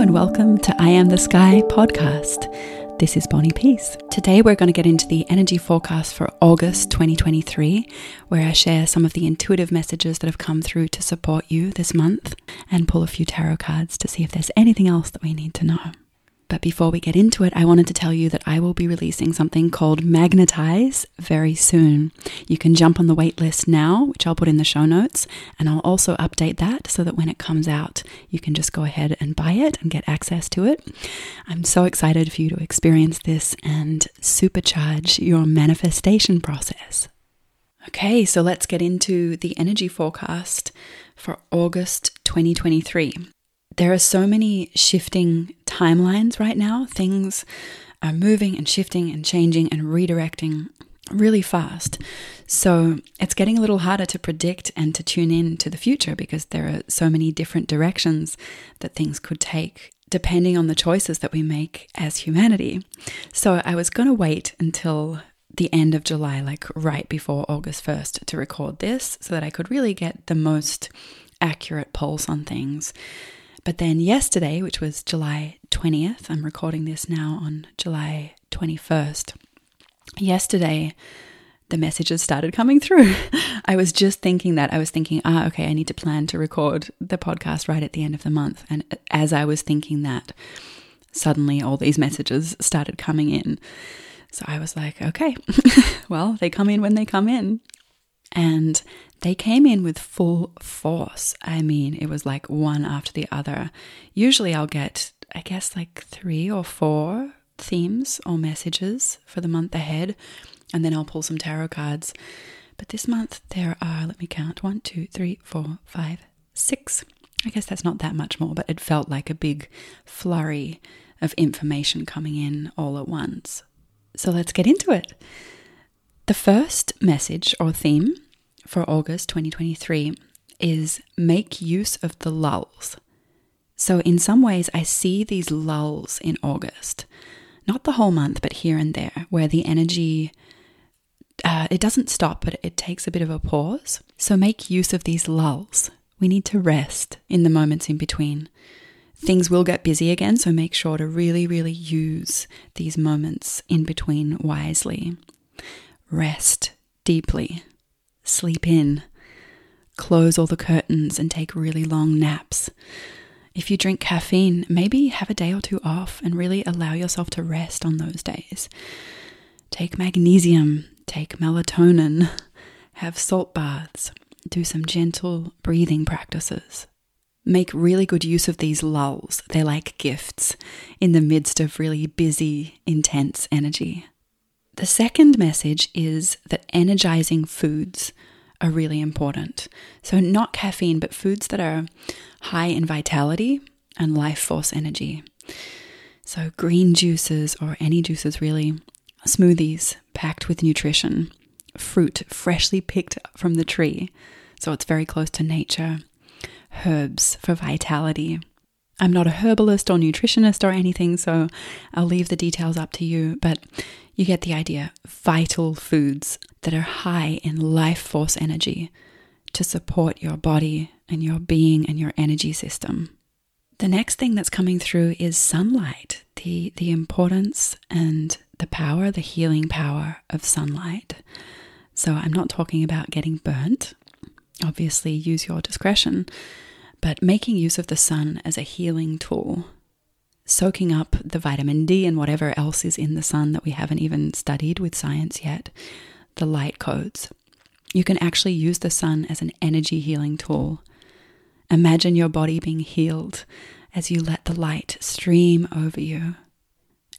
and welcome to Of Soul and Sky podcast. This is Bonnie Piesse. Today we're going to get into the energy forecast for August 2023, where I share some of the intuitive messages that have come through to support you this month and pull a few tarot cards to see if there's anything else that we need to know. But before we get into it, I wanted to tell you that I will be releasing something called Magnetize very soon. You can jump on the waitlist now, which I'll put in the show notes, and I'll also update that so that when it comes out, you can just go ahead and buy it and get access to it. I'm so excited for you to experience this and supercharge your manifestation process. Okay, so let's get into the energy forecast for August 2023 there are so many shifting timelines right now. Things are moving and shifting and changing and redirecting really fast. So it's getting a little harder to predict and to tune in to the future because there are so many different directions that things could take depending on the choices that we make as humanity. So I was going to wait until the end of July, like right before August 1st, to record this so that I could really get the most accurate pulse on things. But then yesterday, which was July 20th, I'm recording this now on July 21st. Yesterday, the messages started coming through. I was just thinking that. I was thinking, ah, okay, I need to plan to record the podcast right at the end of the month. And as I was thinking that, suddenly all these messages started coming in. So I was like, okay, well, they come in when they come in. And they came in with full force. I mean, it was like one after the other. Usually I'll get, I guess, like three or four themes or messages for the month ahead, and then I'll pull some tarot cards. But this month there are, let me count, one, two, three, four, five, six. I guess that's not that much more, but it felt like a big flurry of information coming in all at once. So let's get into it. The first message or theme for August 2023 is make use of the lulls. So, in some ways, I see these lulls in August, not the whole month, but here and there, where the energy uh, it doesn't stop, but it takes a bit of a pause. So, make use of these lulls. We need to rest in the moments in between. Things will get busy again, so make sure to really, really use these moments in between wisely. Rest deeply sleep in, close all the curtains, and take really long naps. If you drink caffeine, maybe have a day or two off and really allow yourself to rest on those days. Take magnesium, take melatonin, have salt baths, do some gentle breathing practices. Make really good use of these lulls. They're like gifts in the midst of really busy, intense energy. The second message is that energizing foods are really important. So, not caffeine, but foods that are high in vitality and life force energy. So, green juices or any juices really, smoothies packed with nutrition, fruit freshly picked from the tree, so it's very close to nature, herbs for vitality. I'm not a herbalist or nutritionist or anything, so I'll leave the details up to you, but you get the idea. Vital foods that are high in life force energy to support your body and your being and your energy system. The next thing that's coming through is sunlight, the, the importance and the power, the healing power of sunlight. So I'm not talking about getting burnt. Obviously, use your discretion, but making use of the sun as a healing tool soaking up the vitamin D and whatever else is in the sun that we haven't even studied with science yet, the light codes. You can actually use the sun as an energy healing tool. Imagine your body being healed as you let the light stream over you.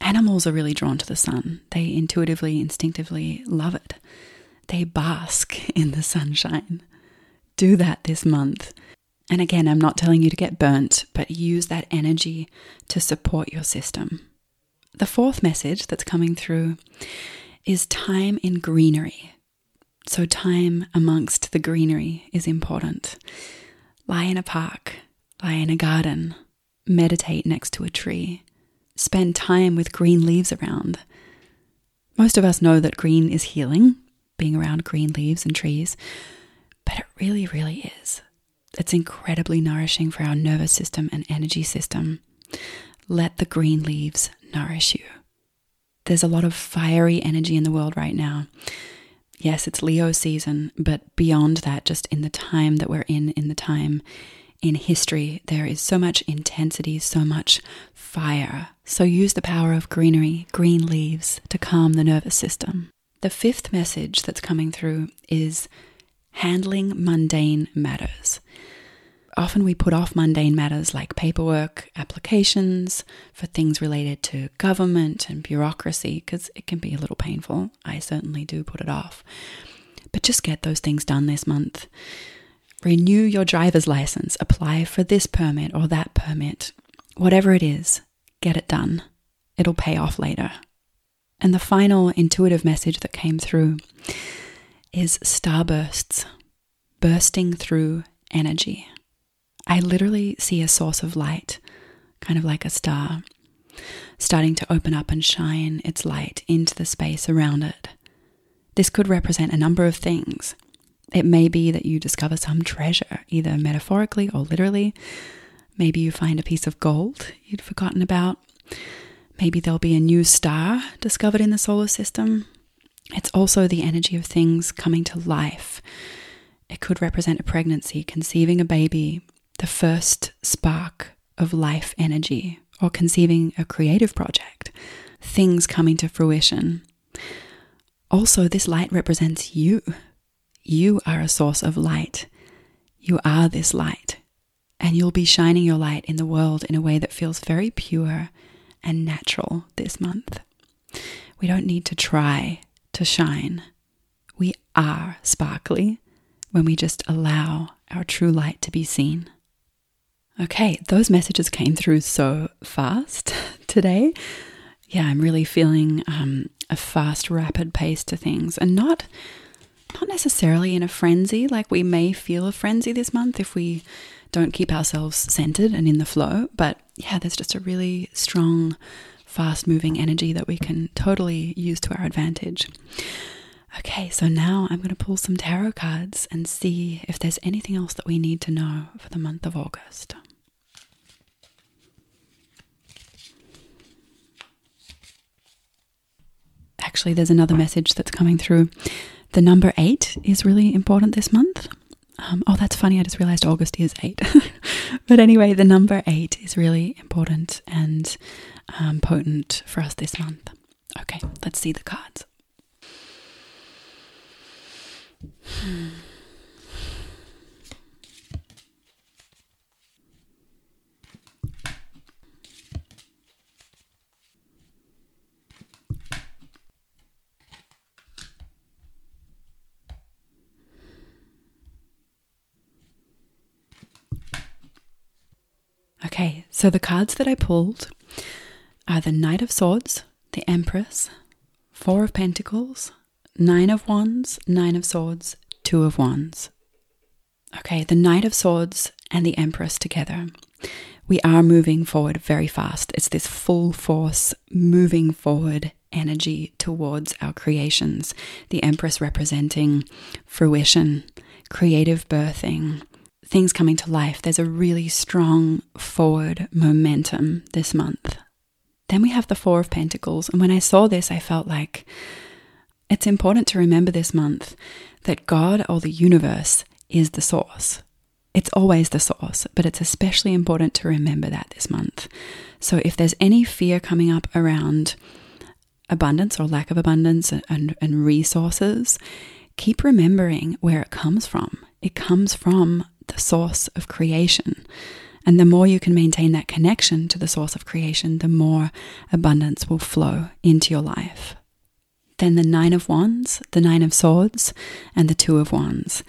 Animals are really drawn to the sun. They intuitively, instinctively love it. They bask in the sunshine. Do that this month. And again, I'm not telling you to get burnt, but use that energy to support your system. The fourth message that's coming through is time in greenery. So, time amongst the greenery is important. Lie in a park, lie in a garden, meditate next to a tree, spend time with green leaves around. Most of us know that green is healing, being around green leaves and trees, but it really, really is. It's incredibly nourishing for our nervous system and energy system. Let the green leaves nourish you. There's a lot of fiery energy in the world right now. Yes, it's Leo season, but beyond that, just in the time that we're in, in the time in history, there is so much intensity, so much fire. So use the power of greenery, green leaves, to calm the nervous system. The fifth message that's coming through is handling mundane matters. Often we put off mundane matters like paperwork, applications for things related to government and bureaucracy because it can be a little painful. I certainly do put it off. But just get those things done this month. Renew your driver's license, apply for this permit or that permit. Whatever it is, get it done. It'll pay off later. And the final intuitive message that came through is starbursts, bursting through energy. I literally see a source of light, kind of like a star, starting to open up and shine its light into the space around it. This could represent a number of things. It may be that you discover some treasure, either metaphorically or literally. Maybe you find a piece of gold you'd forgotten about. Maybe there'll be a new star discovered in the solar system. It's also the energy of things coming to life. It could represent a pregnancy, conceiving a baby, the first spark of life energy, or conceiving a creative project, things coming to fruition. Also, this light represents you. You are a source of light. You are this light. And you'll be shining your light in the world in a way that feels very pure and natural this month. We don't need to try to shine. We are sparkly when we just allow our true light to be seen. Okay, those messages came through so fast today. Yeah, I'm really feeling um, a fast, rapid pace to things, and not not necessarily in a frenzy. Like we may feel a frenzy this month if we don't keep ourselves centered and in the flow. But yeah, there's just a really strong, fast moving energy that we can totally use to our advantage. Okay, so now I'm going to pull some tarot cards and see if there's anything else that we need to know for the month of August. Actually, there's another message that's coming through. The number eight is really important this month. Um, oh, that's funny. I just realized August is eight. but anyway, the number eight is really important and um, potent for us this month. Okay, let's see the cards. Hmm. Okay, so the cards that I pulled are the Knight of Swords, the Empress, Four of Pentacles, Nine of Wands, Nine of Swords, Two of Wands. Okay, the Knight of Swords and the Empress together. We are moving forward very fast. It's this full force moving forward energy towards our creations. The Empress representing fruition, creative birthing, things coming to life. There's a really strong forward momentum this month. Then we have the Four of Pentacles. And when I saw this, I felt like it's important to remember this month that God or the universe is the source. It's always the source, but it's especially important to remember that this month. So if there's any fear coming up around abundance or lack of abundance and, and resources, keep remembering where it comes from. It comes from the source of creation. And the more you can maintain that connection to the source of creation, the more abundance will flow into your life. Then the Nine of Wands, the Nine of Swords, and the Two of Wands.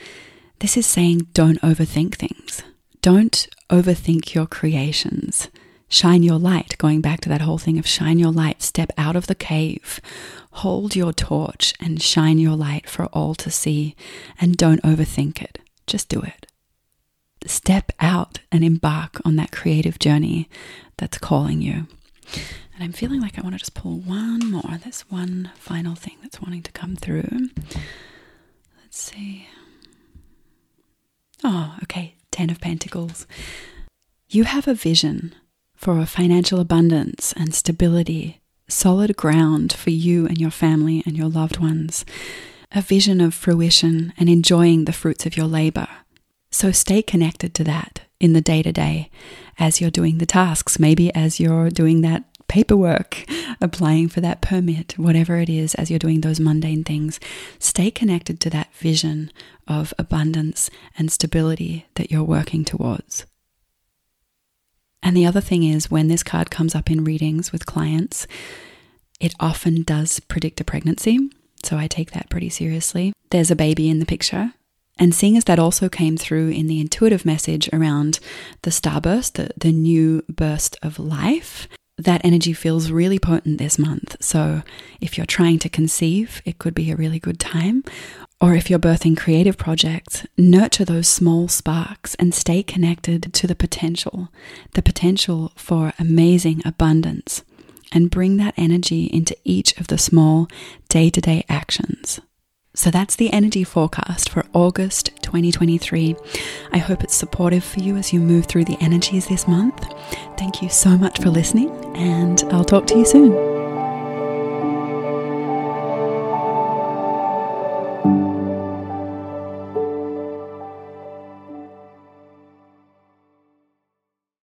This is saying don't overthink things. Don't overthink your creations. Shine your light, going back to that whole thing of shine your light, step out of the cave, hold your torch and shine your light for all to see, and don't overthink it. Just do it step out and embark on that creative journey that's calling you. And I'm feeling like I want to just pull one more. There's one final thing that's wanting to come through. Let's see. Oh, okay. Ten of Pentacles. You have a vision for financial abundance and stability, solid ground for you and your family and your loved ones, a vision of fruition and enjoying the fruits of your labor. So stay connected to that in the day to day as you're doing the tasks, maybe as you're doing that paperwork, applying for that permit, whatever it is, as you're doing those mundane things. Stay connected to that vision of abundance and stability that you're working towards. And the other thing is, when this card comes up in readings with clients, it often does predict a pregnancy. So I take that pretty seriously. There's a baby in the picture. And seeing as that also came through in the intuitive message around the starburst, the, the new burst of life, that energy feels really potent this month. So if you're trying to conceive, it could be a really good time. Or if you're birthing creative projects, nurture those small sparks and stay connected to the potential, the potential for amazing abundance, and bring that energy into each of the small day to day actions. So that's the energy forecast for August 2023. I hope it's supportive for you as you move through the energies this month. Thank you so much for listening, and I'll talk to you soon.